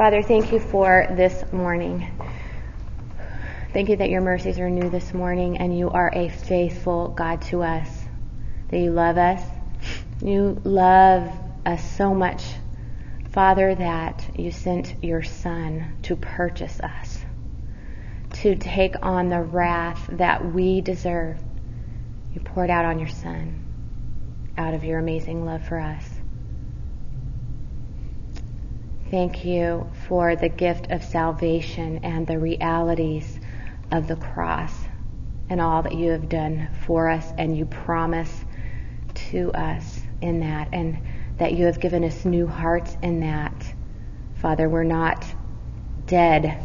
Father, thank you for this morning. Thank you that your mercies are new this morning and you are a faithful God to us. That you love us. You love us so much, Father, that you sent your Son to purchase us, to take on the wrath that we deserve. You poured out on your Son out of your amazing love for us. Thank you for the gift of salvation and the realities of the cross and all that you have done for us and you promise to us in that and that you have given us new hearts in that. Father, we're not dead.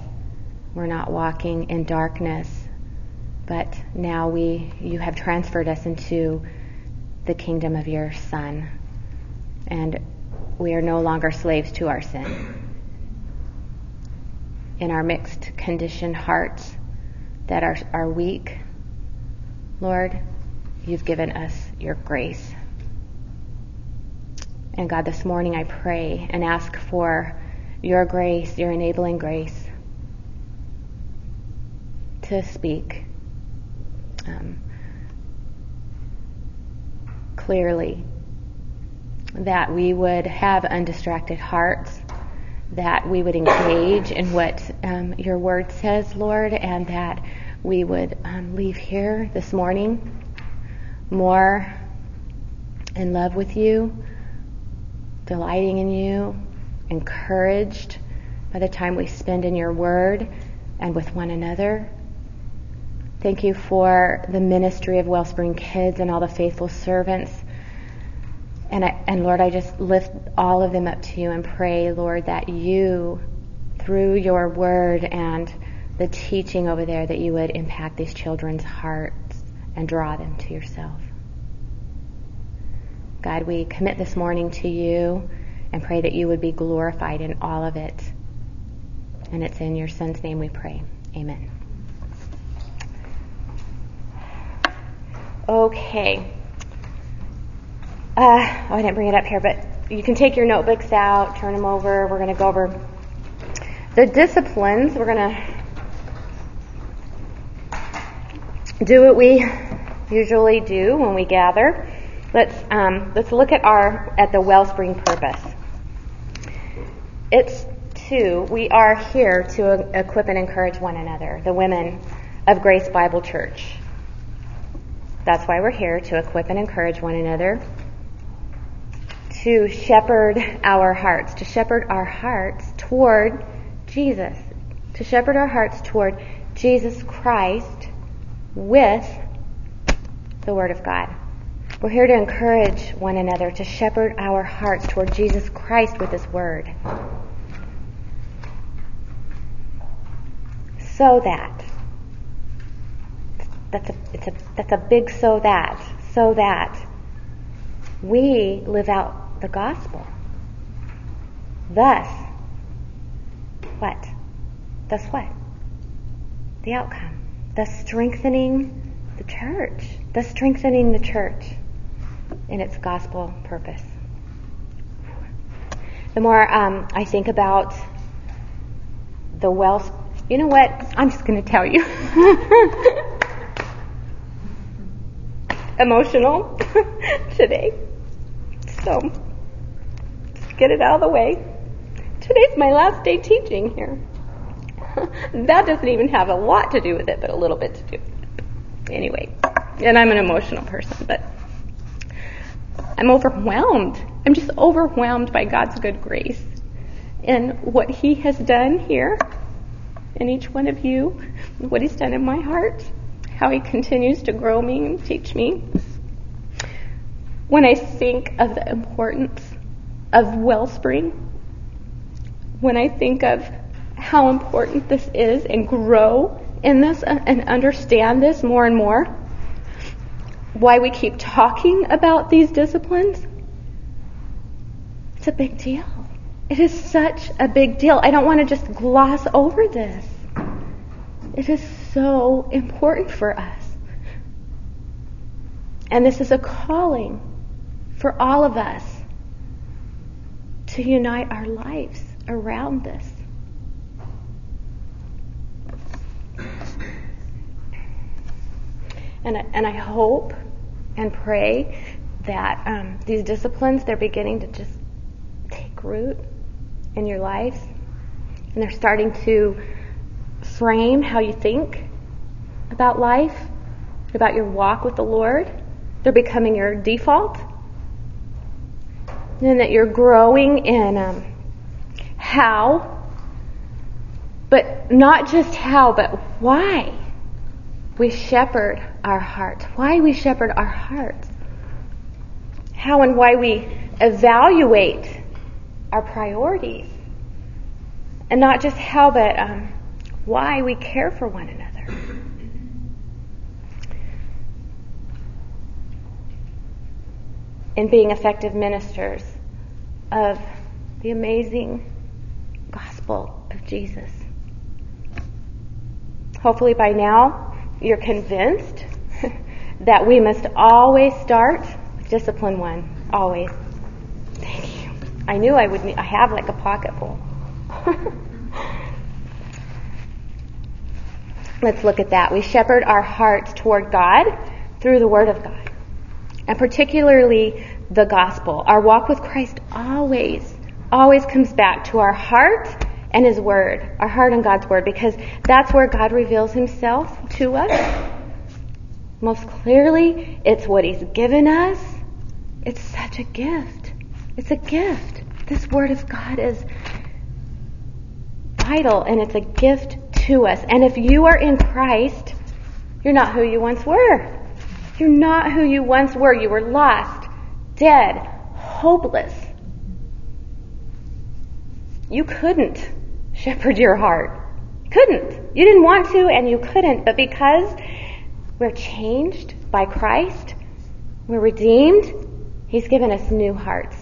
We're not walking in darkness, but now we you have transferred us into the kingdom of your son. And we are no longer slaves to our sin. In our mixed condition hearts, that are, are weak, Lord, you've given us your grace. And God, this morning I pray and ask for your grace, your enabling grace to speak um, clearly, that we would have undistracted hearts, that we would engage in what um, your word says, Lord, and that we would um, leave here this morning more in love with you, delighting in you, encouraged by the time we spend in your word and with one another. Thank you for the ministry of Wellspring Kids and all the faithful servants. And, I, and Lord, I just lift all of them up to you and pray, Lord, that you, through your word and the teaching over there that you would impact these children's hearts and draw them to yourself. God, we commit this morning to you and pray that you would be glorified in all of it. And it's in your son's name we pray. Amen. Okay. Uh, oh, I didn't bring it up here, but you can take your notebooks out, turn them over. We're going to go over the disciplines. We're going to do what we usually do when we gather. Let's um, let's look at our at the wellspring purpose. It's to we are here to equip and encourage one another, the women of Grace Bible Church. That's why we're here to equip and encourage one another, to shepherd our hearts, to shepherd our hearts toward Jesus, to shepherd our hearts toward Jesus Christ with the Word of God. We're here to encourage one another to shepherd our hearts toward Jesus Christ with His Word. So that. That's a, it's a, that's a big so that. So that we live out the gospel. Thus, what? Thus what? The outcome thus strengthening the church, thus strengthening the church in its gospel purpose. The more um, I think about the wealth, you know what? I'm just going to tell you. Emotional today. So, get it out of the way. Today's my last day teaching here. that doesn't even have a lot to do with it, but a little bit to do. Anyway, and I'm an emotional person, but I'm overwhelmed. I'm just overwhelmed by God's good grace and what He has done here in each one of you, what He's done in my heart, how He continues to grow me and teach me. When I think of the importance of Wellspring, when I think of how important this is and grow in this and understand this more and more. Why we keep talking about these disciplines. It's a big deal. It is such a big deal. I don't want to just gloss over this. It is so important for us. And this is a calling for all of us to unite our lives around this. And, and I hope and pray that um, these disciplines, they're beginning to just take root in your lives. And they're starting to frame how you think about life, about your walk with the Lord. They're becoming your default and that you're growing in um, how, but not just how, but why we shepherd our hearts. Why we shepherd our hearts. How and why we evaluate our priorities. And not just how, but um, why we care for one another. In being effective ministers of the amazing gospel of Jesus. Hopefully by now you're convinced that we must always start with discipline one. Always. Thank you. I knew I would need, I have like a pocket full. Let's look at that. We shepherd our hearts toward God through the Word of God. And particularly the gospel. Our walk with Christ always, always comes back to our heart and His Word, our heart and God's Word, because that's where God reveals Himself to us. Most clearly, it's what He's given us. It's such a gift. It's a gift. This Word of God is vital and it's a gift to us. And if you are in Christ, you're not who you once were. You're not who you once were. You were lost, dead, hopeless. You couldn't shepherd your heart. Couldn't. You didn't want to and you couldn't, but because we're changed by Christ, we're redeemed, He's given us new hearts.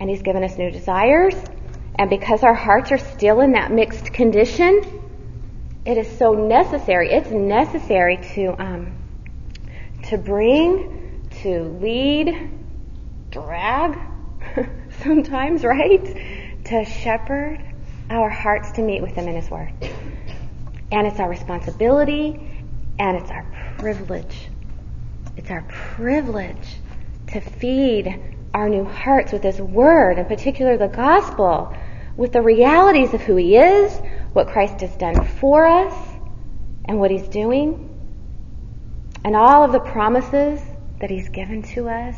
And He's given us new desires. And because our hearts are still in that mixed condition, it is so necessary. It's necessary to um, to bring, to lead, drag, sometimes, right? To shepherd our hearts to meet with Him in His Word. And it's our responsibility and it's our privilege. It's our privilege to feed our new hearts with His Word, in particular the gospel, with the realities of who He is, what Christ has done for us, and what He's doing, and all of the promises that He's given to us.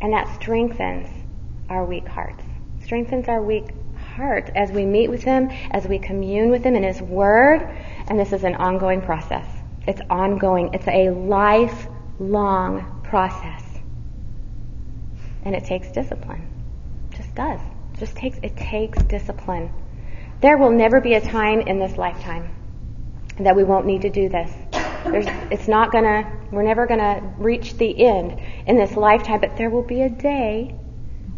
And that strengthens our weak hearts. Strengthens our weak hearts as we meet with Him, as we commune with Him in His Word. And this is an ongoing process. It's ongoing. It's a lifelong process. And it takes discipline. It just does. It just takes, it takes discipline. There will never be a time in this lifetime that we won't need to do this. There's, it's not gonna, we're never gonna reach the end in this lifetime, but there will be a day,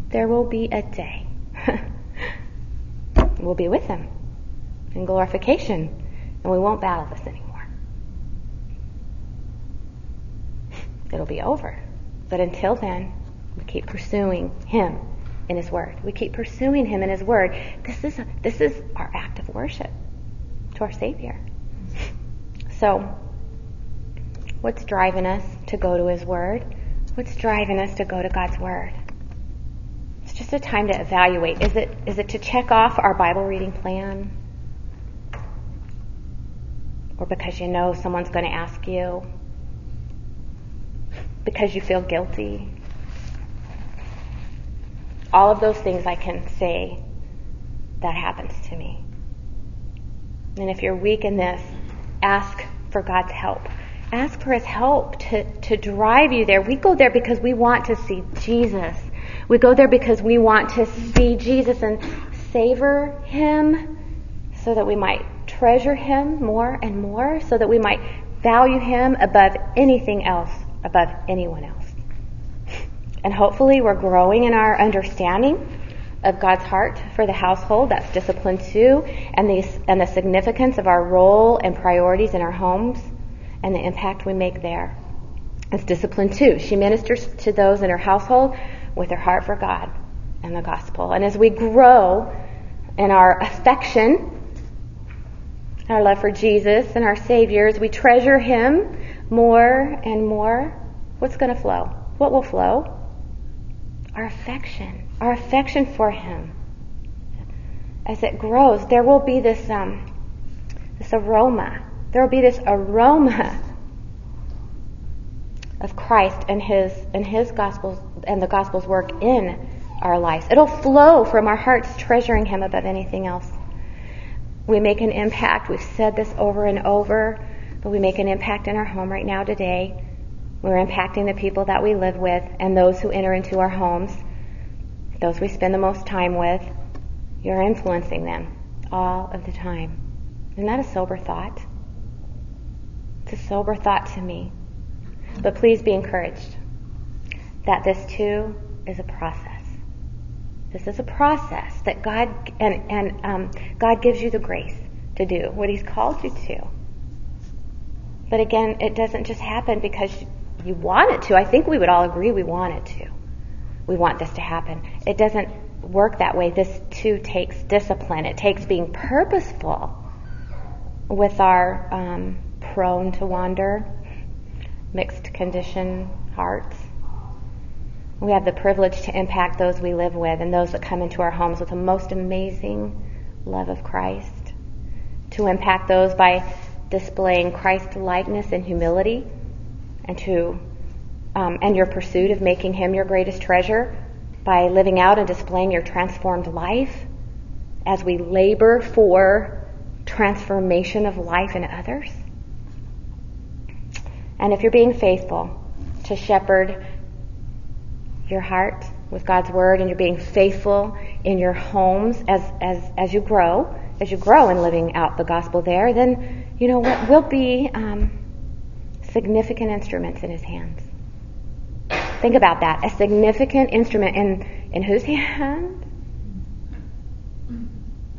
there will be a day we'll be with him in glorification, and we won't battle this anymore. It'll be over. But until then, we keep pursuing him in his word. We keep pursuing him in his word. This is this is our act of worship to our Savior. So, what's driving us to go to his word? What's driving us to go to God's word? It's just a time to evaluate. Is it is it to check off our Bible reading plan? Or because you know someone's going to ask you? Because you feel guilty? All of those things I can say that happens to me. And if you're weak in this, ask for God's help. Ask for His help to, to drive you there. We go there because we want to see Jesus. We go there because we want to see Jesus and savor Him so that we might treasure Him more and more, so that we might value Him above anything else, above anyone else. And hopefully we're growing in our understanding of God's heart for the household. That's discipline two, and the, and the significance of our role and priorities in our homes and the impact we make there. It's discipline two. She ministers to those in her household with her heart for God and the gospel. And as we grow in our affection our love for Jesus and our Savior, as we treasure Him more and more, what's going to flow? What will flow? Our affection. Our affection for Him. As it grows, there will be this, um, this aroma. There will be this aroma of Christ and His, and His gospel, and the gospel's work in our lives. It'll flow from our hearts treasuring Him above anything else. We make an impact. We've said this over and over, but we make an impact in our home right now today. We're impacting the people that we live with and those who enter into our homes, those we spend the most time with. You're influencing them all of the time. Isn't that a sober thought? It's a sober thought to me. But please be encouraged that this too is a process. This is a process that God and and um, God gives you the grace to do what He's called you to. But again, it doesn't just happen because you want it to. I think we would all agree we want it to. We want this to happen. It doesn't work that way. This too takes discipline. It takes being purposeful with our um, prone to wander, mixed condition hearts. We have the privilege to impact those we live with and those that come into our homes with the most amazing love of Christ. To impact those by displaying Christ likeness and humility, and to um, and your pursuit of making Him your greatest treasure by living out and displaying your transformed life as we labor for transformation of life in others. And if you're being faithful to shepherd your heart with God's word and you're being faithful in your homes as, as, as you grow, as you grow in living out the gospel there, then, you know what, we'll be um, significant instruments in his hands. Think about that. A significant instrument in, in whose hand?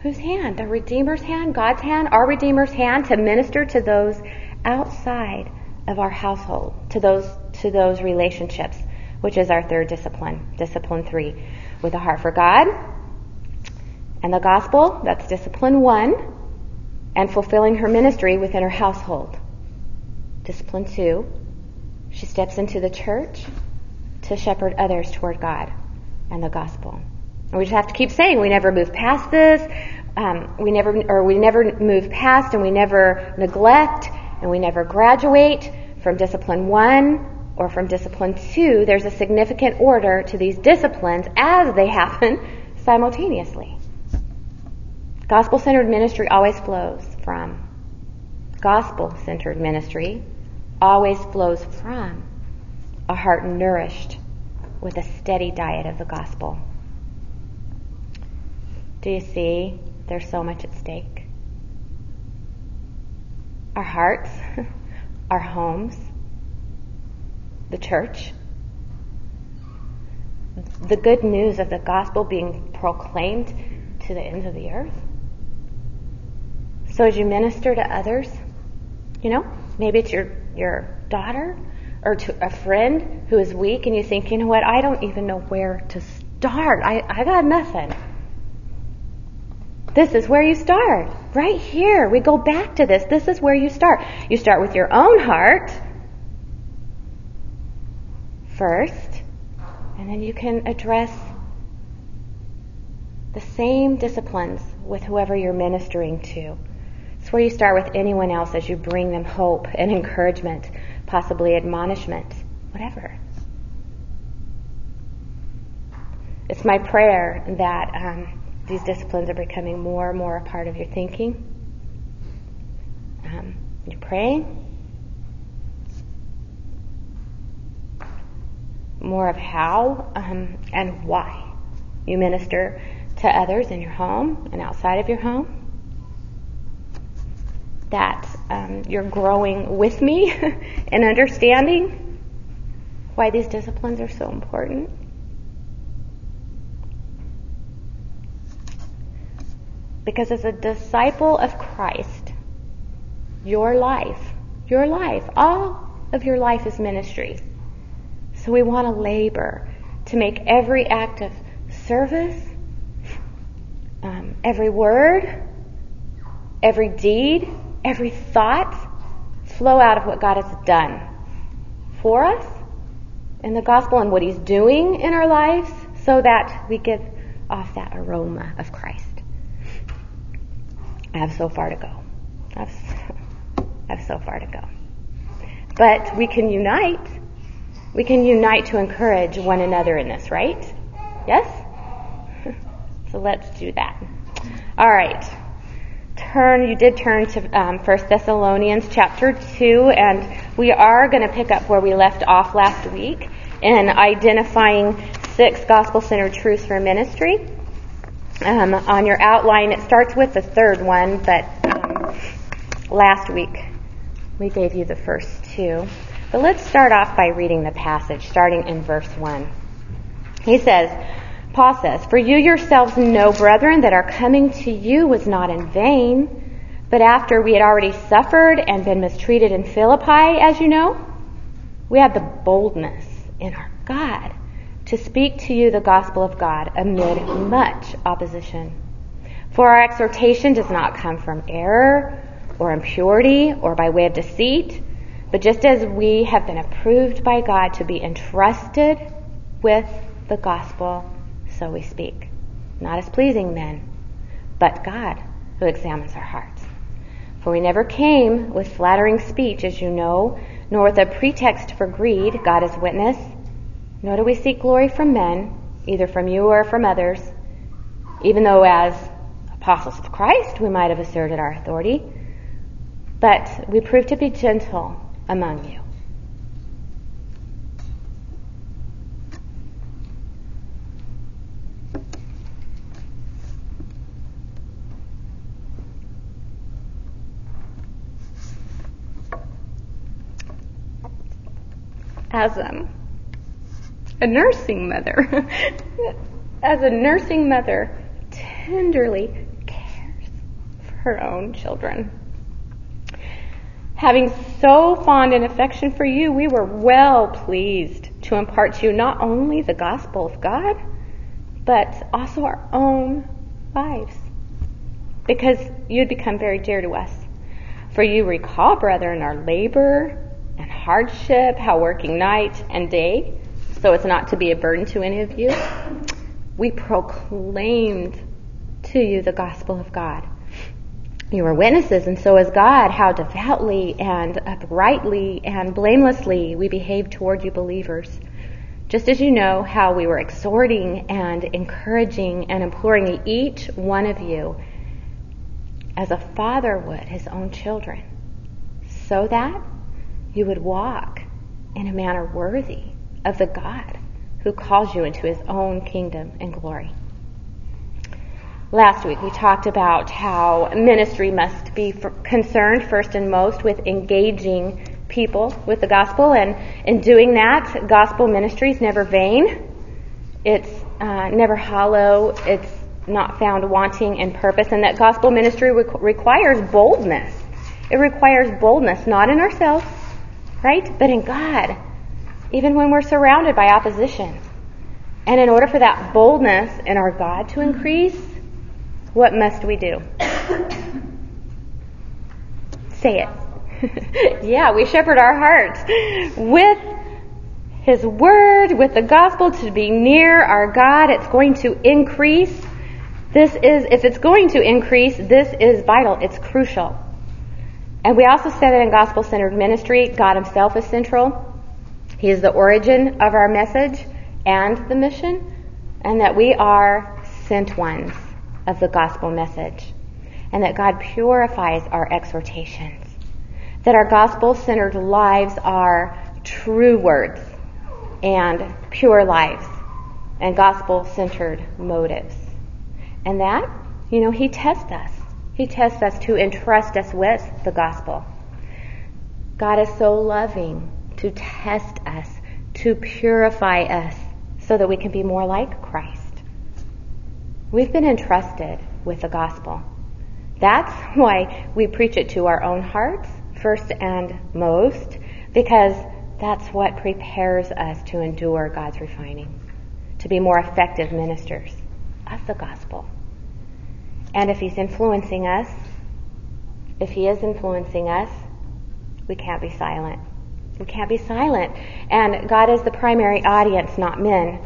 Whose hand? The Redeemer's hand? God's hand? Our Redeemer's hand to minister to those outside of our household, to those, to those relationships which is our third discipline, discipline three, with a heart for God and the gospel, that's discipline one, and fulfilling her ministry within her household. Discipline two, she steps into the church to shepherd others toward God and the gospel. And we just have to keep saying we never move past this, um, we never, or we never move past, and we never neglect, and we never graduate from discipline one or from discipline two, there's a significant order to these disciplines as they happen simultaneously. Gospel centered ministry always flows from. Gospel centered ministry always flows from a heart nourished with a steady diet of the gospel. Do you see? There's so much at stake. Our hearts, our homes, the church. The good news of the gospel being proclaimed to the ends of the earth. So as you minister to others, you know, maybe it's your, your daughter or to a friend who is weak and you think, you know what, I don't even know where to start. I, I got nothing. This is where you start. Right here. We go back to this. This is where you start. You start with your own heart first, and then you can address the same disciplines with whoever you're ministering to. It's where you start with anyone else as you bring them hope and encouragement, possibly admonishment, whatever. It's my prayer that um, these disciplines are becoming more and more a part of your thinking. Um, you're praying, more of how um, and why you minister to others in your home and outside of your home. That um, you're growing with me in understanding why these disciplines are so important. Because as a disciple of Christ, your life, your life, all of your life is ministry. So we want to labor to make every act of service, um, every word, every deed, every thought flow out of what God has done for us in the gospel and what He's doing in our lives so that we give off that aroma of Christ. I have so far to go. I have so, I have so far to go. But we can unite. We can unite to encourage one another in this, right? Yes? so let's do that. All right. Turn, you did turn to um, 1 Thessalonians chapter 2, and we are going to pick up where we left off last week in identifying six gospel centered truths for ministry. Um, on your outline, it starts with the third one, but um, last week we gave you the first two. But let's start off by reading the passage, starting in verse 1. He says, Paul says, For you yourselves know, brethren, that our coming to you was not in vain, but after we had already suffered and been mistreated in Philippi, as you know, we had the boldness in our God to speak to you the gospel of God amid much opposition. For our exhortation does not come from error or impurity or by way of deceit, but just as we have been approved by God to be entrusted with the gospel, so we speak. Not as pleasing men, but God who examines our hearts. For we never came with flattering speech, as you know, nor with a pretext for greed, God is witness nor do we seek glory from men, either from you or from others, even though as apostles of Christ we might have asserted our authority, but we prove to be gentle among you. As um, a nursing mother, as a nursing mother, tenderly cares for her own children. Having so fond an affection for you, we were well pleased to impart to you not only the gospel of God, but also our own lives, because you had become very dear to us. For you recall, brethren, our labor and hardship, how working night and day so as not to be a burden to any of you, we proclaimed to you the gospel of God. You were witnesses, and so is God, how devoutly and uprightly and blamelessly we behaved toward you believers. Just as you know how we were exhorting and encouraging and imploring each one of you as a father would his own children, so that you would walk in a manner worthy of the God who calls you into his own kingdom and glory. Last week we talked about how ministry must be concerned first and most with engaging people with the gospel, and in doing that, gospel ministry is never vain. It's uh, never hollow. It's not found wanting in purpose, and that gospel ministry re- requires boldness. It requires boldness, not in ourselves, right, but in God even when we're surrounded by opposition. And in order for that boldness in our God to increase, what must we do? Say it. yeah, we shepherd our hearts with His Word, with the gospel to be near our God. It's going to increase. This is, if it's going to increase, this is vital. It's crucial. And we also said that in gospel centered ministry, God Himself is central. He is the origin of our message and the mission, and that we are sent ones of the gospel message, and that God purifies our exhortations, that our gospel centered lives are true words and pure lives and gospel centered motives. And that, you know, He tests us. He tests us to entrust us with the gospel. God is so loving to test us, to purify us, so that we can be more like Christ. We've been entrusted with the gospel. That's why we preach it to our own hearts, first and most, because that's what prepares us to endure God's refining, to be more effective ministers of the gospel. And if He's influencing us if He is influencing us, we can't be silent. We can't be silent. And God is the primary audience, not men.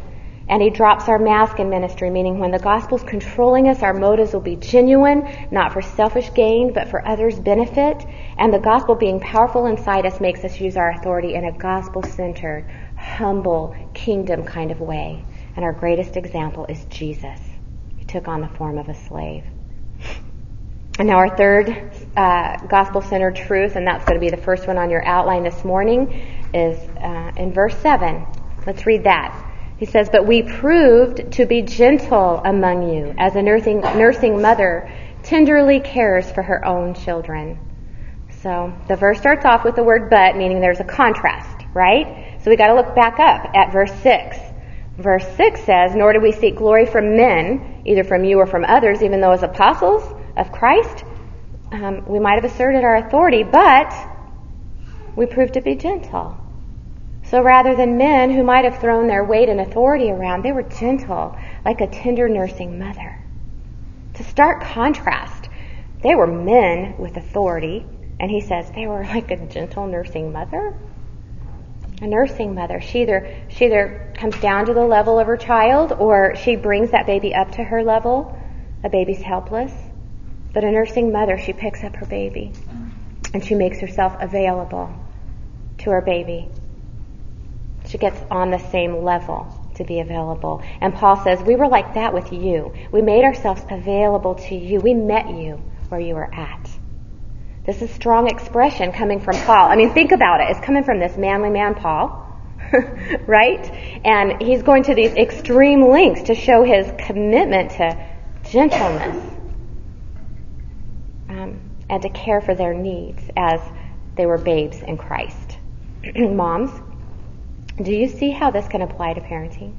And He drops our mask in ministry, meaning when the gospel's controlling us, our motives will be genuine, not for selfish gain, but for others' benefit. And the gospel being powerful inside us makes us use our authority in a gospel centered, humble, kingdom kind of way. And our greatest example is Jesus. He took on the form of a slave. And now our third uh, gospel-centered truth, and that's going to be the first one on your outline this morning, is uh, in verse 7. Let's read that. He says, But we proved to be gentle among you, as a nursing, nursing mother tenderly cares for her own children. So the verse starts off with the word but, meaning there's a contrast, right? So we got to look back up at verse 6. Verse 6 says, Nor do we seek glory from men, either from you or from others, even though as apostles of Christ, um, we might have asserted our authority, but we proved to be gentle. So rather than men who might have thrown their weight and authority around, they were gentle, like a tender nursing mother. To stark contrast, they were men with authority, and he says they were like a gentle nursing mother. A nursing mother. She either, she either comes down to the level of her child or she brings that baby up to her level. A baby's helpless. But a nursing mother, she picks up her baby and she makes herself available to her baby. She gets on the same level to be available. And Paul says, we were like that with you. We made ourselves available to you. We met you where you were at. This is strong expression coming from Paul. I mean, think about it. It's coming from this manly man, Paul, right? And he's going to these extreme lengths to show his commitment to gentleness and to care for their needs as they were babes in Christ. Moms, do you see how this can apply to parenting?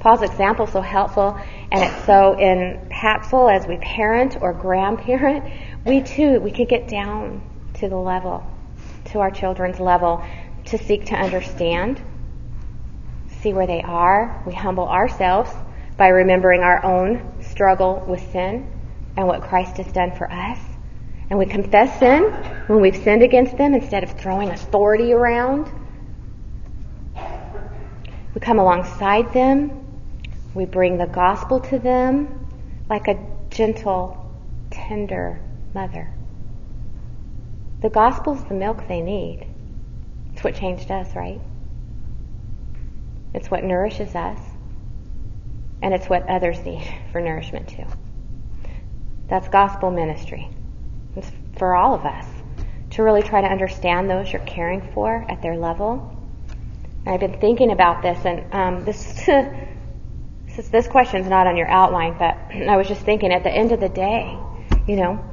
Paul's example is so helpful and it's so impactful as we parent or grandparent. We too, we could get down to the level, to our children's level, to seek to understand, see where they are. We humble ourselves by remembering our own struggle with sin and what Christ has done for us. And we confess sin when we've sinned against them instead of throwing authority around. We come alongside them. We bring the gospel to them like a gentle, tender mother. The gospel's the milk they need. It's what changed us, right? It's what nourishes us. And it's what others need for nourishment too. That's gospel ministry. It's for all of us to really try to understand those you're caring for at their level. And I've been thinking about this, and um, this, this this question's not on your outline, but I was just thinking at the end of the day, you know,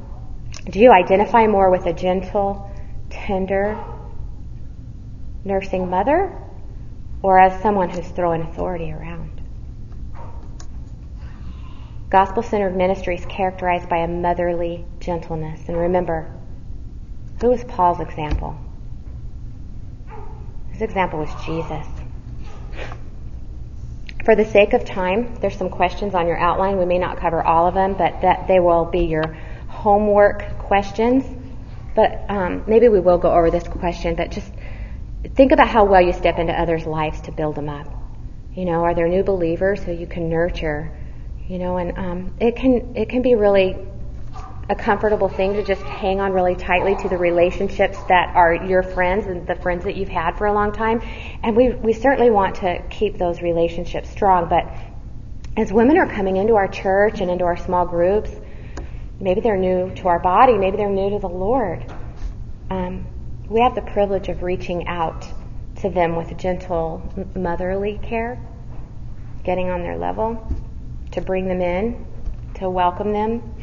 do you identify more with a gentle, tender, nursing mother, or as someone who's throwing authority around? Gospel centered ministry is characterized by a motherly gentleness. And remember, who was Paul's example? His example was Jesus. For the sake of time, there's some questions on your outline. We may not cover all of them, but that they will be your homework questions. But um, maybe we will go over this question. But just think about how well you step into others' lives to build them up. You know, are there new believers who you can nurture you know, and um, it can it can be really a comfortable thing to just hang on really tightly to the relationships that are your friends and the friends that you've had for a long time. And we we certainly want to keep those relationships strong, but as women are coming into our church and into our small groups, maybe they're new to our body, maybe they're new to the Lord. Um, we have the privilege of reaching out to them with gentle motherly care, getting on their level to bring them in, to welcome them,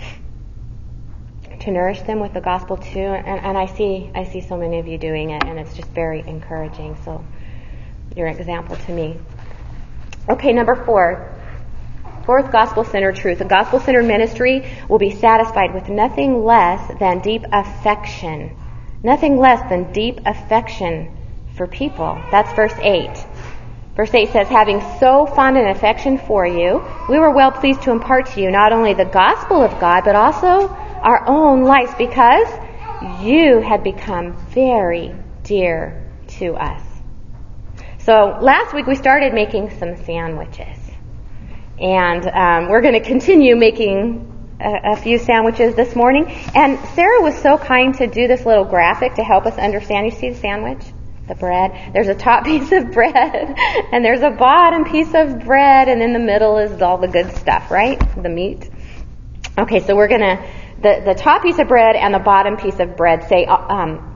to nourish them with the gospel too. And, and I see I see so many of you doing it, and it's just very encouraging. So you're an example to me. Okay, number four. Fourth gospel centered truth. A gospel centered ministry will be satisfied with nothing less than deep affection. Nothing less than deep affection for people. That's verse 8. Verse 8 says, Having so fond an affection for you, we were well pleased to impart to you not only the gospel of God, but also our own lives because you had become very dear to us. So last week we started making some sandwiches. And um, we're going to continue making a, a, few sandwiches this morning. And Sarah was so kind to do this little graphic to help us understand. You see the sandwich? The bread. There's a top piece of bread, and there's a bottom piece of bread, and in the middle is all the good stuff, right? The meat. Okay, so we're gonna, the, the top piece of bread and the bottom piece of bread say, uh, um,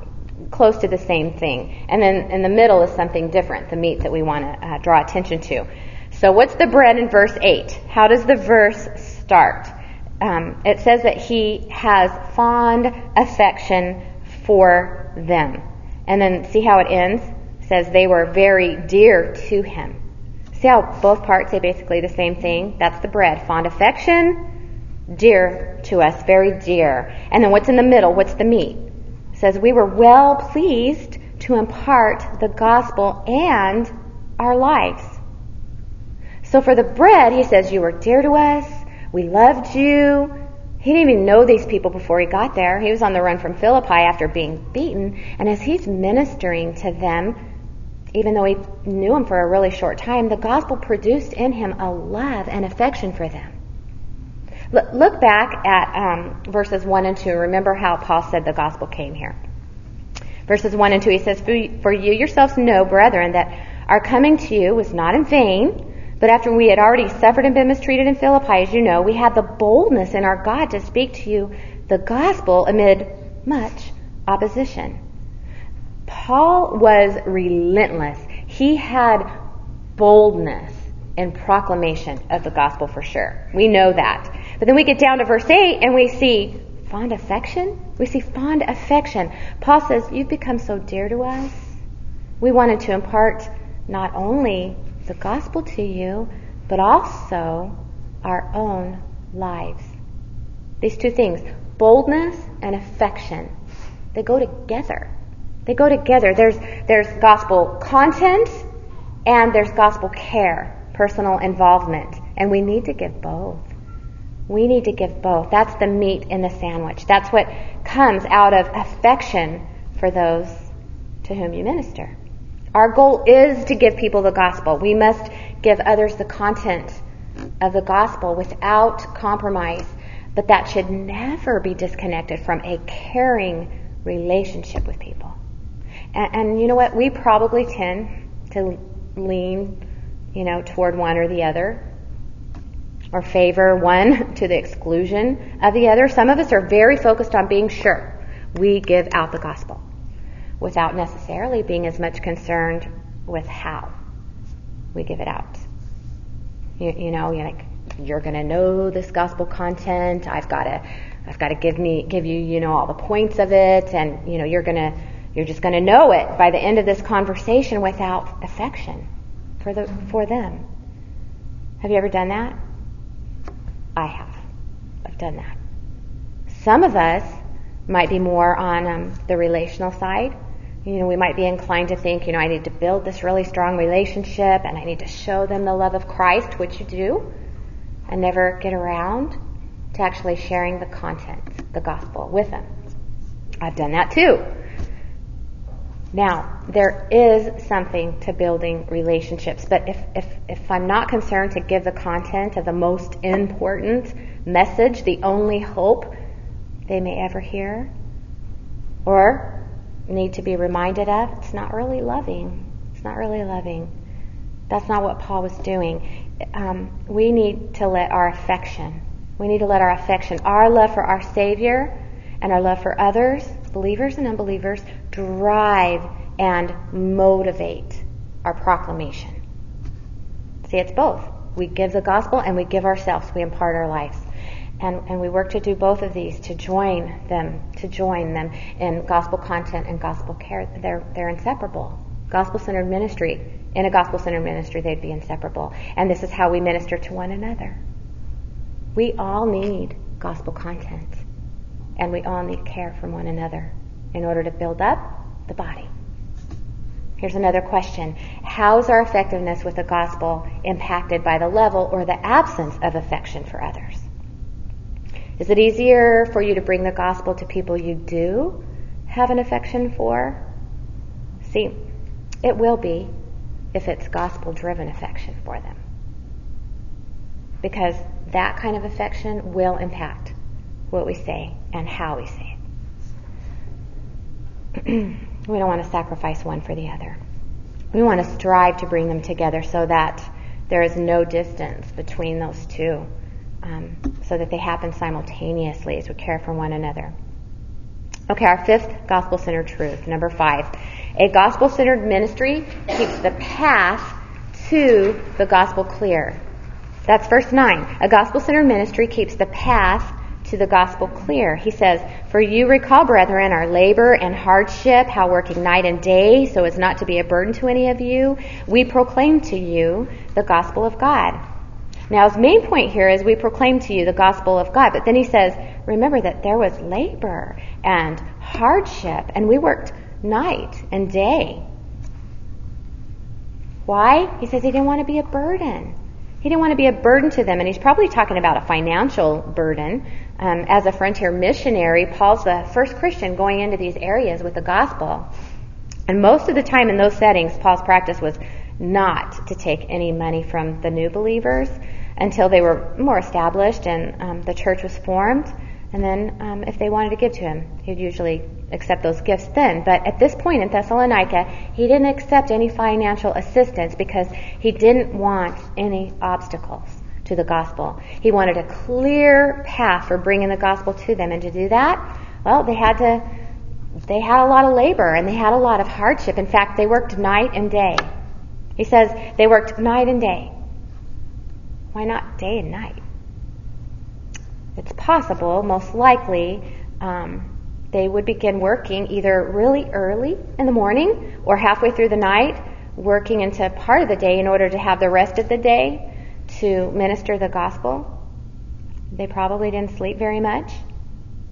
close to the same thing. And then in the middle is something different, the meat that we want to uh, draw attention to. So what's the bread in verse 8? How does the verse start? Um, it says that he has fond affection for them. And then see how it ends? It says they were very dear to him. See how both parts say basically the same thing? That's the bread. Fond affection, dear to us, very dear. And then what's in the middle? What's the meat? It says we were well pleased to impart the gospel and our lives. So for the bread, he says, you were dear to us. We loved you. He didn't even know these people before he got there. He was on the run from Philippi after being beaten. And as he's ministering to them, even though he knew them for a really short time, the gospel produced in him a love and affection for them. Look back at um, verses 1 and 2. Remember how Paul said the gospel came here. Verses 1 and 2, he says, For you yourselves know, brethren, that our coming to you was not in vain. But after we had already suffered and been mistreated in Philippi, as you know, we had the boldness in our God to speak to you the gospel amid much opposition. Paul was relentless. He had boldness in proclamation of the gospel for sure. We know that. But then we get down to verse 8 and we see fond affection. We see fond affection. Paul says, You've become so dear to us. We wanted to impart not only the gospel to you, but also our own lives. These two things, boldness and affection, they go together. They go together. There's, there's gospel content and there's gospel care, personal involvement. And we need to give both. We need to give both. That's the meat in the sandwich. That's what comes out of affection for those to whom you minister. Our goal is to give people the gospel. We must give others the content of the gospel without compromise. But that should never be disconnected from a caring relationship with people. And, and, you know what? We probably tend to lean, you know, toward one or the other, or favor one to the exclusion of the other. Some of us are very focused on being sure we give out the gospel without necessarily being as much concerned with how we give it out. You, you know, you're like, you're to know this gospel content. I've got to, I've got to give me, give you, you know, all the points of it, and you know, you're to, you're just to know it by the end of this conversation without affection for the for them. Have you ever done that? I have. I've done that. Some of us might be more on um, the relational side you know, we might be inclined to think, you know, I need to build this really strong relationship and I need to show them the love of Christ, which you do, and never get around to actually sharing the content, the gospel with them. I've done that too. Now, there is something to building relationships, but if, if, if I'm not concerned to give the content of the most important message, the only hope they may ever hear, or need to be reminded of, it's not really loving. It's not really loving. That's not what Paul was doing. Um, we need to let our affection, we need to let our affection, our love for our Savior and our love for others, believers and unbelievers, drive and motivate our proclamation. See, it's both. We give the gospel and we give ourselves. We impart our lives. And, and we work to do both of these, to join them, to join them in gospel content and gospel care. They're, they're inseparable. Gospel centered ministry, in a gospel centered ministry, they'd be inseparable. And this is how we minister to one another. We all need gospel content. And we all need care from one another in order to build up the body. Here's another question. How is our effectiveness with the gospel impacted by the level or the absence of affection for others? Is it easier for you to bring the gospel to people you do have an affection for? See, it will be if it's gospel driven affection for them. Because that kind of affection will impact what we say and how we say it. we don't want to sacrifice one for the other. We want to strive to bring them together so that there is no distance between those two, um, so that they happen simultaneously as we care for one another. Okay, our fifth gospel centered truth, number five. A gospel centered ministry keeps the path to the gospel clear. That's verse 9. A gospel centered ministry keeps the path to the gospel clear. He says, For you recall, brethren, our labor and hardship, how working night and day, so as not to be a burden to any of you, we proclaim to you the gospel of God. Now, his main point here is we proclaim to you the gospel of God, but then he says, remember that there was labor and hardship, and we worked night and day. Why? He says he didn't want to be a burden. He didn't want to be a burden to them, and he's probably talking about a financial burden. Um, as a frontier missionary, Paul's the first Christian going into these areas with the gospel. And most of the time in those settings, Paul's practice was not to take any money from the new believers until they were more established and um, the church was formed. And then, um, if they wanted to give to him, he'd usually accept those gifts then. But at this point in Thessalonica, he didn't accept any financial assistance because he didn't want any obstacles to the gospel. He wanted a clear path for bringing the gospel to them, and to do that, well, they had to. They had a lot of labor and they had a lot of hardship. In fact, they worked night and day. He says they worked night and day. Why not day and night? It's possible, most likely, um, they would begin working either really early in the morning or halfway through the night, working into part of the day in order to have the rest of the day to minister the gospel. They probably didn't sleep very much,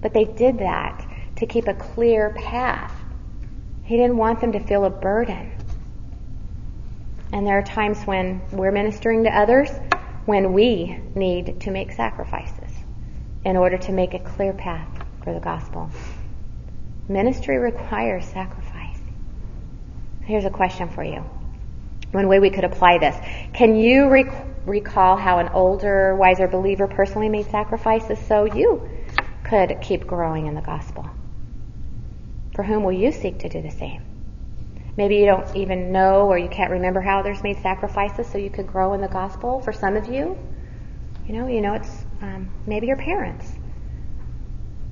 but they did that to keep a clear path. He didn't want them to feel a burden. And there are times when we're ministering to others when we need to make sacrifices in order to make a clear path for the gospel. Ministry requires sacrifice. Here's a question for you. One way we could apply this. Can you rec- recall how an older, wiser believer personally made sacrifices so you could keep growing in the gospel? For whom will you seek to do the same? Maybe you don't even know or you can't remember how others made sacrifices so you could grow in the gospel. For some of you, you know, you know it's um, maybe your parents.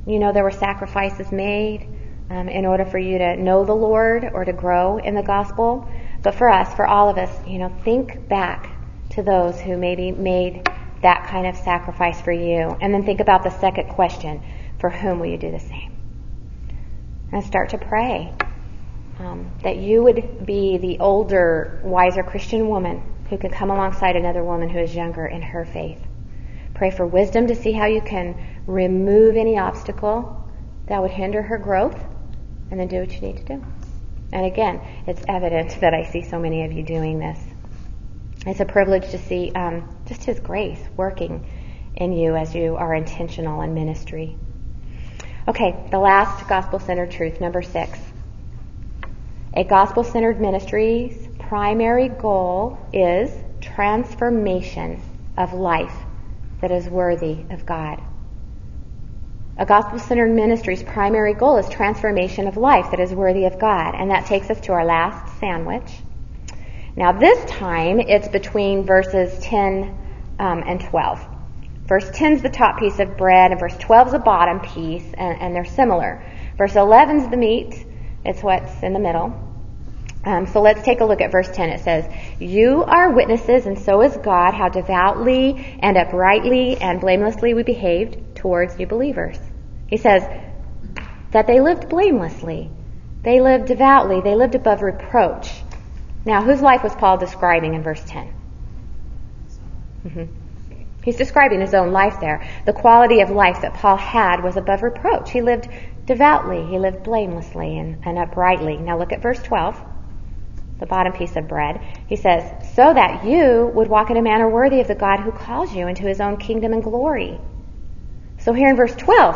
You know there were sacrifices made um, in order for you to know the Lord or to grow in the gospel. But for us, for all of us, you know, think back to those who maybe made that kind of sacrifice for you. And then think about the second question for whom will you do the same? And start to pray um, that you would be the older, wiser Christian woman who can come alongside another woman who is younger in her faith. Pray for wisdom to see how you can remove any obstacle that would hinder her growth and then do what you need to do. And again, it's evident that I see so many of you doing this. It's a privilege to see um, just His grace working in you as you are intentional in ministry. Okay, the last gospel centered truth, number six. A gospel centered ministry's primary goal is transformation of life that is worthy of God. A gospel centered ministry's primary goal is transformation of life that is worthy of God. And that takes us to our last sandwich. Now, this time it's between verses 10 um, and 12. Verse 10 is the top piece of bread, and verse 12 is the bottom piece, and, and they're similar. Verse 11 is the meat, it's what's in the middle. Um, so let's take a look at verse 10. It says, You are witnesses, and so is God, how devoutly and uprightly and blamelessly we behaved towards you believers. He says that they lived blamelessly. They lived devoutly. They lived above reproach. Now, whose life was Paul describing in verse 10? Mm-hmm. He's describing his own life there. The quality of life that Paul had was above reproach. He lived devoutly. He lived blamelessly and, and uprightly. Now look at verse 12 the bottom piece of bread. He says, so that you would walk in a manner worthy of the God who calls you into his own kingdom and glory. So here in verse 12,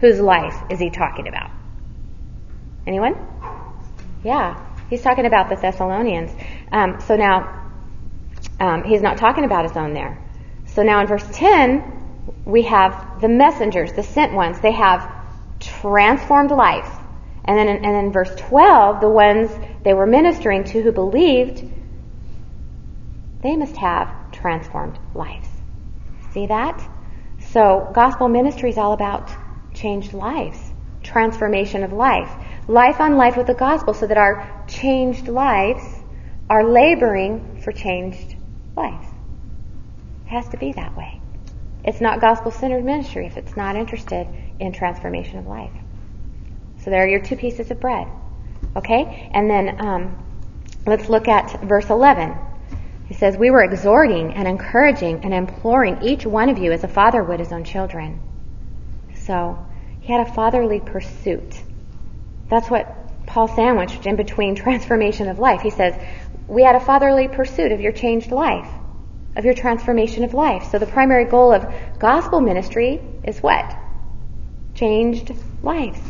whose life is he talking about? Anyone? Yeah, he's talking about the Thessalonians. Um, so now, um, he's not talking about his own there. So now in verse 10, we have the messengers, the sent ones. They have transformed lives. And then, in, and in verse 12, the ones they were ministering to who believed, they must have transformed lives. See that? So, gospel ministry is all about changed lives, transformation of life, life on life with the gospel, so that our changed lives are laboring for changed lives. It has to be that way. It's not gospel centered ministry if it's not interested in transformation of life. So there are your two pieces of bread. Okay? And then um, let's look at verse 11. He says, We were exhorting and encouraging and imploring each one of you as a father would his own children. So he had a fatherly pursuit. That's what Paul sandwiched in between transformation of life. He says, We had a fatherly pursuit of your changed life of your transformation of life. So the primary goal of gospel ministry is what? Changed lives.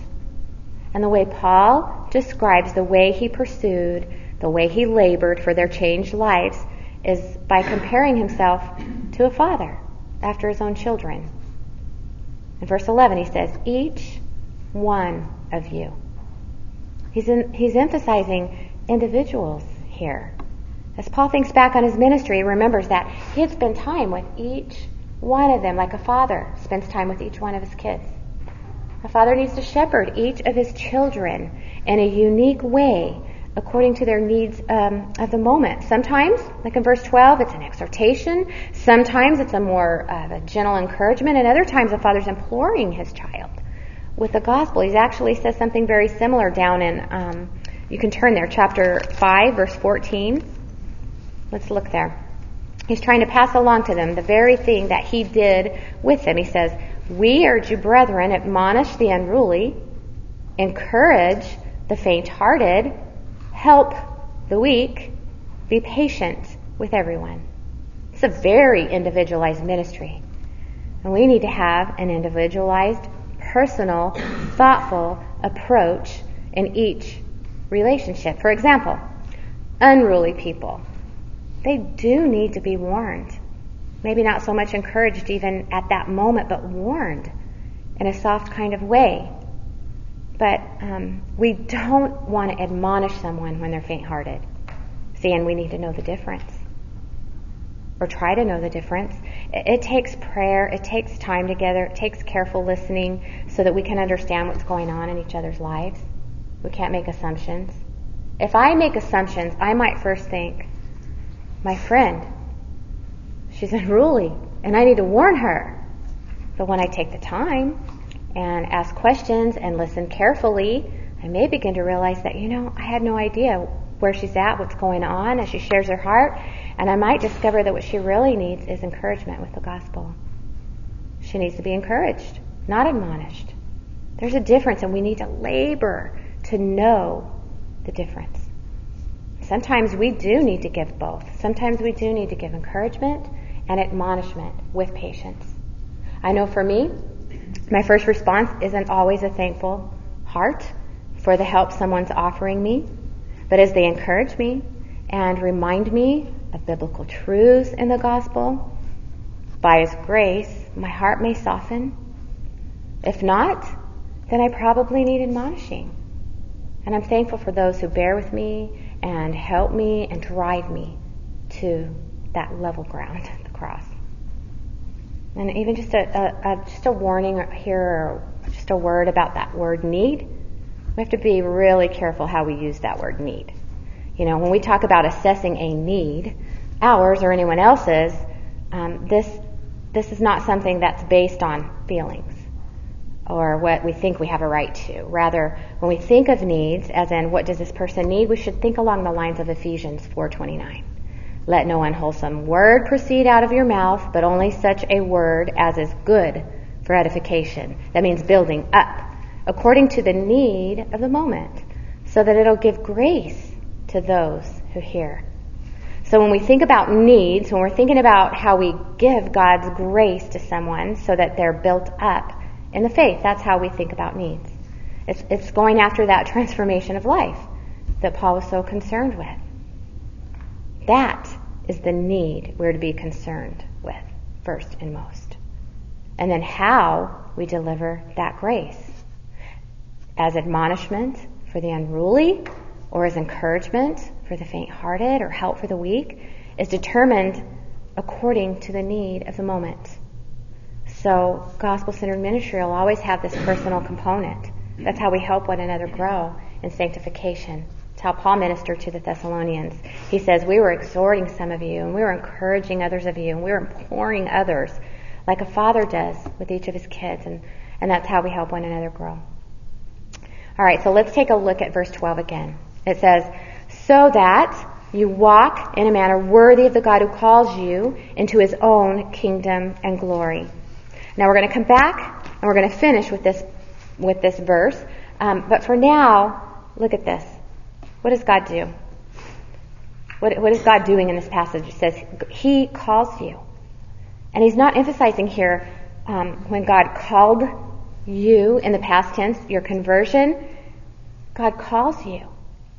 And the way Paul describes the way he pursued, the way he labored for their changed lives, is by comparing himself to a father after his own children. In verse 11, he says, Each one of you. He's, in, he's emphasizing individuals here. As Paul thinks back on his ministry, he remembers that he had spent time with each one of them, like a father spends time with each one of his kids. A father needs to shepherd each of his children in a unique way according to their needs um, of the moment. Sometimes, like in verse 12, it's an exhortation. Sometimes it's a more uh, a gentle encouragement. And other times, a father's imploring his child with the gospel. He actually says something very similar down in, um, you can turn there, chapter 5, verse 14. Let's look there. He's trying to pass along to them the very thing that he did with them. He says, We urge you, brethren, admonish the unruly, encourage the faint hearted, help the weak, be patient with everyone. It's a very individualized ministry. And we need to have an individualized, personal, thoughtful approach in each relationship. For example, unruly people they do need to be warned. Maybe not so much encouraged even at that moment, but warned in a soft kind of way. But um, we don't want to admonish someone when they're faint hearted. See, and we need to know the difference. Or try to know the difference. It, it takes prayer, it takes time together, it takes careful listening so that we can understand what's going on in each other's lives. We can't make assumptions. If I make assumptions, I might first think, my friend. She's unruly, and I need to warn her. But when I take the time and ask questions and listen carefully, I may begin to realize that, you know, I had no idea where she's at, what's going on as she shares her heart, and I might discover that what she really needs is encouragement with the gospel. She needs to be encouraged, not admonished. There's a difference, and we need to labor to know the difference. Sometimes we do need to give both. Sometimes we do need to give encouragement and admonishment with patience. I know for me, my first response isn't always a thankful heart for the help someone's offering me, but as they encourage me and remind me of biblical truths in the gospel, by His grace, my heart may soften. If not, then I probably need admonishing. And I'm thankful for those who bear with me and help me and drive me to that level ground, the cross. And even just a, a, a, just a warning here, just a word about that word need. We have to be really careful how we use that word need. You know, when we talk about assessing a need, ours or anyone else's, um, this this is not something that's based on feelings or what we think we have a right to. Rather, when we think of needs, as in what does this person need, we should think along the lines of Ephesians 4:29. Let no unwholesome word proceed out of your mouth, but only such a word as is good for edification. That means building up, according to the need of the moment, so that it'll give grace to those who hear. So when we think about needs, when we're thinking about how we give God's grace to someone so that they're built up in the faith, that's how we think about needs. It's, it's going after that transformation of life that Paul was so concerned with. That is the need we're to be concerned with first and most. And then how we deliver that grace. As admonishment for the unruly or as encouragement for the faint hearted or help for the weak is determined according to the need of the moment. So gospel centered ministry will always have this personal component. That's how we help one another grow in sanctification. How Paul ministered to the Thessalonians. He says, We were exhorting some of you, and we were encouraging others of you, and we were imploring others, like a father does with each of his kids, and, and that's how we help one another grow. All right, so let's take a look at verse 12 again. It says, So that you walk in a manner worthy of the God who calls you into his own kingdom and glory. Now we're going to come back and we're going to finish with this with this verse. Um, but for now, look at this. What does God do? What, what is God doing in this passage? It says He calls you, and He's not emphasizing here um, when God called you in the past tense, your conversion. God calls you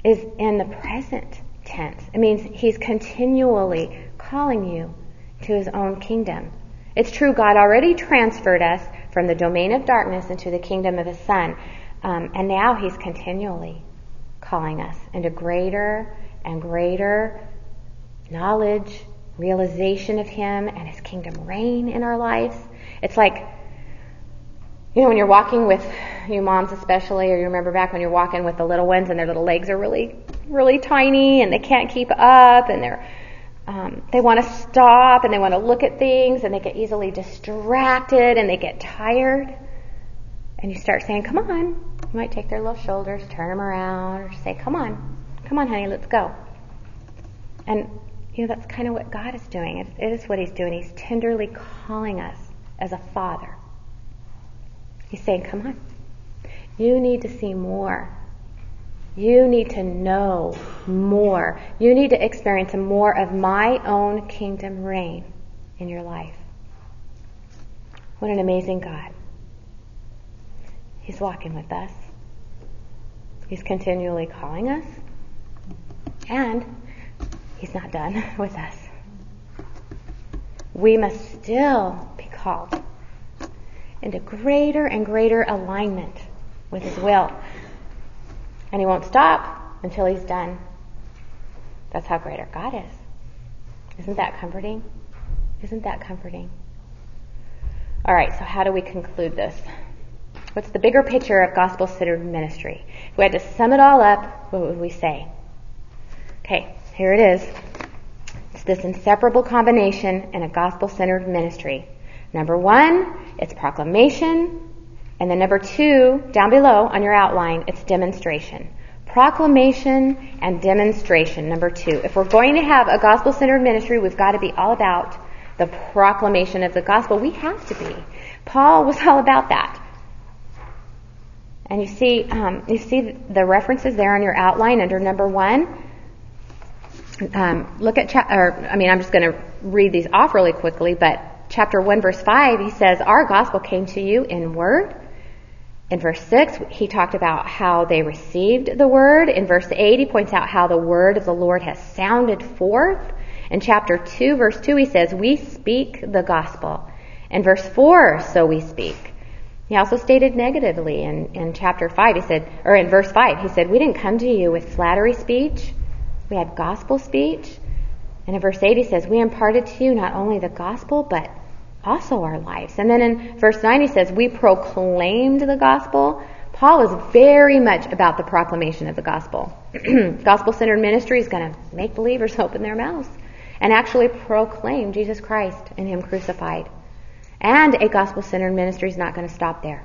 is in the present tense. It means He's continually calling you to His own kingdom. It's true, God already transferred us from the domain of darkness into the kingdom of His Son. Um, and now He's continually calling us into greater and greater knowledge, realization of Him and His kingdom reign in our lives. It's like, you know, when you're walking with you moms especially, or you remember back when you're walking with the little ones and their little legs are really, really tiny and they can't keep up and they're um, they want to stop and they want to look at things and they get easily distracted and they get tired. And you start saying, come on. You might take their little shoulders, turn them around, or say, come on. Come on, honey, let's go. And, you know, that's kind of what God is doing. It, it is what He's doing. He's tenderly calling us as a father. He's saying, come on. You need to see more you need to know more. You need to experience more of my own kingdom reign in your life. What an amazing God. He's walking with us. He's continually calling us. And He's not done with us. We must still be called into greater and greater alignment with His will. And he won't stop until he's done. That's how great our God is. Isn't that comforting? Isn't that comforting? All right, so how do we conclude this? What's the bigger picture of gospel centered ministry? If we had to sum it all up, what would we say? Okay, here it is. It's this inseparable combination in a gospel centered ministry. Number one, it's proclamation. And then number two, down below on your outline, it's demonstration. Proclamation and demonstration, number two. If we're going to have a gospel centered ministry, we've got to be all about the proclamation of the gospel. We have to be. Paul was all about that. And you see, um, you see the references there on your outline under number one. Um, look at, cha- or, I mean, I'm just going to read these off really quickly, but chapter 1 verse 5, he says, Our gospel came to you in word, in verse 6, he talked about how they received the word. In verse 8, he points out how the word of the Lord has sounded forth. In chapter 2, verse 2, he says, We speak the gospel. In verse 4, so we speak. He also stated negatively in, in chapter 5, he said, or in verse 5, he said, We didn't come to you with flattery speech, we had gospel speech. And in verse 8, he says, We imparted to you not only the gospel, but also our lives. And then in verse 9 he says, we proclaimed the gospel. Paul is very much about the proclamation of the gospel. gospel centered ministry is going to make believers open their mouths and actually proclaim Jesus Christ and Him crucified. And a gospel centered ministry is not going to stop there.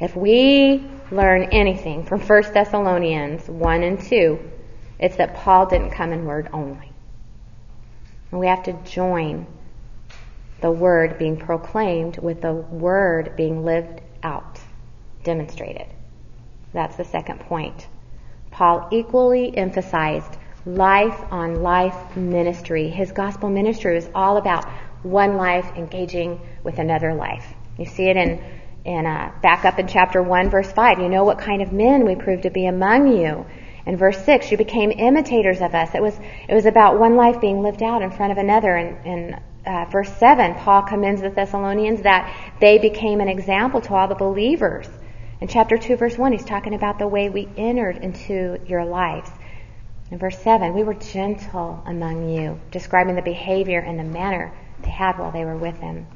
If we learn anything from 1 Thessalonians 1 and 2, it's that Paul didn't come in word only. And we have to join the word being proclaimed with the word being lived out, demonstrated. That's the second point. Paul equally emphasized life on life ministry. His gospel ministry was all about one life engaging with another life. You see it in, in uh, back up in chapter 1, verse 5. You know what kind of men we proved to be among you. In verse 6, you became imitators of us. It was, it was about one life being lived out in front of another. In uh, verse 7, Paul commends the Thessalonians that they became an example to all the believers. In chapter 2, verse 1, he's talking about the way we entered into your lives. In verse 7, we were gentle among you, describing the behavior and the manner they had while they were with him.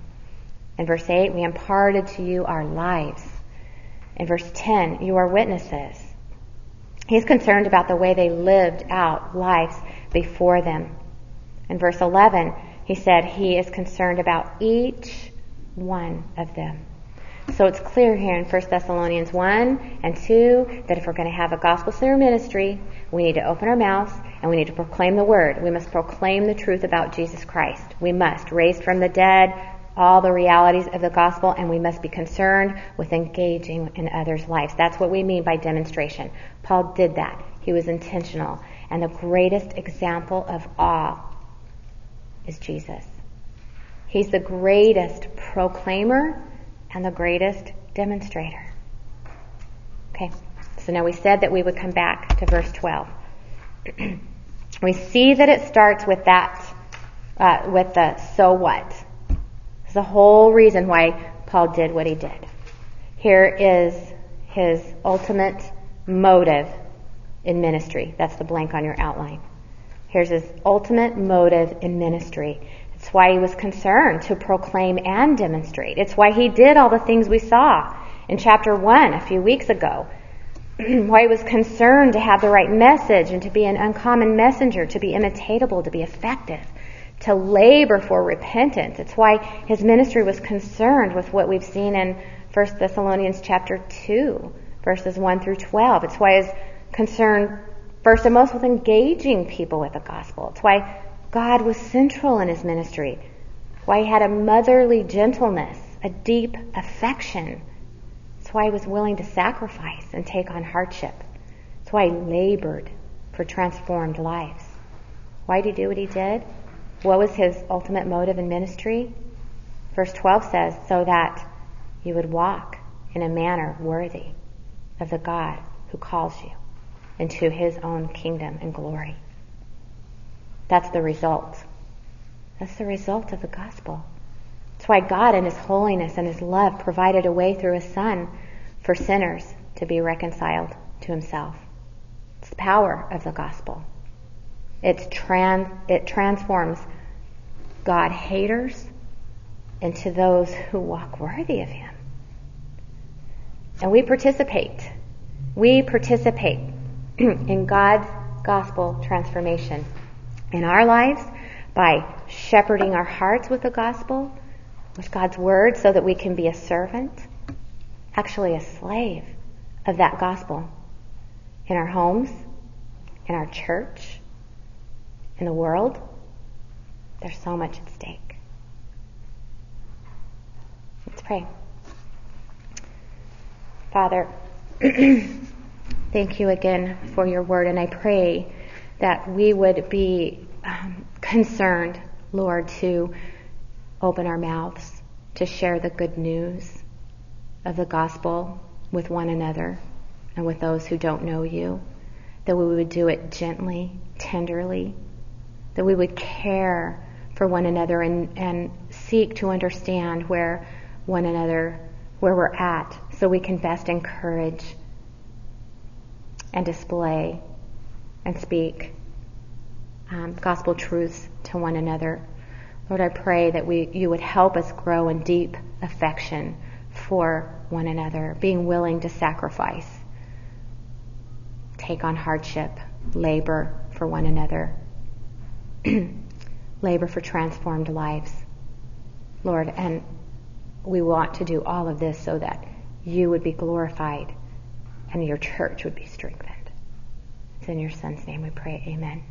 In verse 8, we imparted to you our lives. In verse 10, you are witnesses. He's concerned about the way they lived out lives before them. In verse 11, he said he is concerned about each one of them. So it's clear here in 1 Thessalonians 1 and 2 that if we're going to have a gospel centered ministry, we need to open our mouths and we need to proclaim the word. We must proclaim the truth about Jesus Christ. We must, raised from the dead, all the realities of the gospel, and we must be concerned with engaging in others' lives. That's what we mean by demonstration. Paul did that. He was intentional. And the greatest example of all is Jesus. He's the greatest proclaimer and the greatest demonstrator. Okay, so now we said that we would come back to verse 12. we see that it starts with that, uh, with the so what. It's the whole reason why Paul did what he did. Here is his ultimate motive in ministry. That's the blank on your outline. Here's his ultimate motive in ministry. It's why he was concerned to proclaim and demonstrate. It's why he did all the things we saw in chapter 1 a few weeks ago. why he was concerned to have the right message and to be an uncommon messenger, to be imitatable, to be effective to labor for repentance. It's why his ministry was concerned with what we've seen in 1 Thessalonians chapter 2, verses 1 through 12. It's why he's concerned first and most with engaging people with the gospel. It's why God was central in his ministry. Why he had a motherly gentleness, a deep affection. It's why he was willing to sacrifice and take on hardship. It's why he labored for transformed lives. Why did he do what he did? What was his ultimate motive in ministry? Verse 12 says, so that you would walk in a manner worthy of the God who calls you into his own kingdom and glory. That's the result. That's the result of the gospel. That's why God in his holiness and his love provided a way through his son for sinners to be reconciled to himself. It's the power of the gospel. It's trans, it transforms God haters into those who walk worthy of Him. And we participate. We participate in God's gospel transformation in our lives by shepherding our hearts with the gospel, with God's word, so that we can be a servant, actually a slave of that gospel in our homes, in our church, in the world, there's so much at stake. Let's pray. Father, thank you again for your word, and I pray that we would be um, concerned, Lord, to open our mouths, to share the good news of the gospel with one another and with those who don't know you, that we would do it gently, tenderly, that we would care for one another and, and seek to understand where one another, where we're at, so we can best encourage and display and speak um, gospel truths to one another. Lord, I pray that we, you would help us grow in deep affection for one another, being willing to sacrifice, take on hardship, labor for one another. labor for transformed lives. Lord, and we want to do all of this so that you would be glorified and your church would be strengthened. It's in your son's name we pray. Amen.